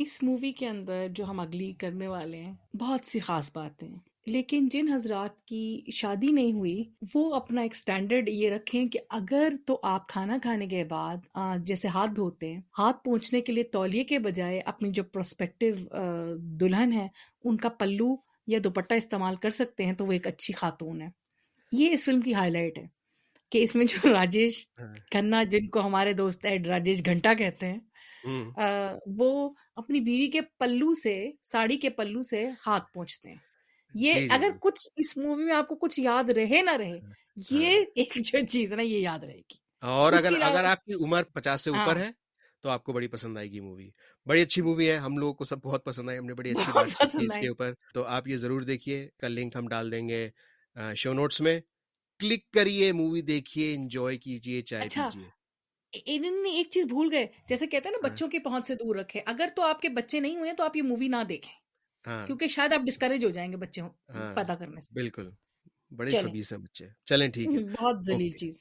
اس movie کے اندر جو ہم اگلی کرنے والے ہیں بہت سی خاص باتیں لیکن جن حضرات کی شادی نہیں ہوئی وہ اپنا ایک سٹینڈرڈ یہ رکھیں کہ اگر تو آپ کھانا کھانے کے بعد جیسے ہاتھ دھوتے ہیں ہاتھ پہنچنے کے لیے تولیے کے بجائے اپنی جو پروسپیکٹو دلہن ہے ان کا پلو یا دوپٹہ استعمال کر سکتے ہیں تو وہ ایک اچھی خاتون ہے یہ اس فلم کی ہائی لائٹ ہے کہ اس میں جو راجیش ہاں۔ کھنہ جن کو ہمارے دوست ایڈ راجیش گھنٹا کہتے ہیں وہ اپنی بیوی کے پلو سے ساڑی کے پلو سے ہاتھ پہنچتے ہیں۔ یہ جی، جی، اگر۔ کچھ اس مووی میں آپ کو کچھ یاد رہے نہ رہے ہاں۔ یہ ایک جو چیز ہے نا یہ یاد رہے گی۔ اور اگر اگر آپ کی عمر پچاس سے اوپر ہاں۔ ہے تو آپ کو بڑی پسند آئے گی مووی۔ بڑی اچھی مووی ہے ہم لوگوں کو سب بہت پسند آئی ہم نے بڑی اچھی بات کی اس کے اوپر۔ تو آپ یہ ضرور دیکھیے کا لنک ہم ڈال دیں گے شو نوٹس میں۔ کلک کریے مووی دیکھیے انجوائے کیجیے چائے اچھا، پیجیے ایک چیز بھول گئے۔ جیسے کہتے ہیں نا ہاں۔ بچوں کی پہنچ سے دور رکھے اگر تو آپ کے بچے نہیں ہوئے تو آپ یہ مووی نہ دیکھیں۔ ہاں۔ کیونکہ شاید آپ ڈسکریج ہو جائیں گے بچے ہاں، پیدا کرنے سے۔ بالکل۔ بڑے خبیص ہیں بچے۔ چلیں ٹھیک ہے۔ بہت ذلیل چیز۔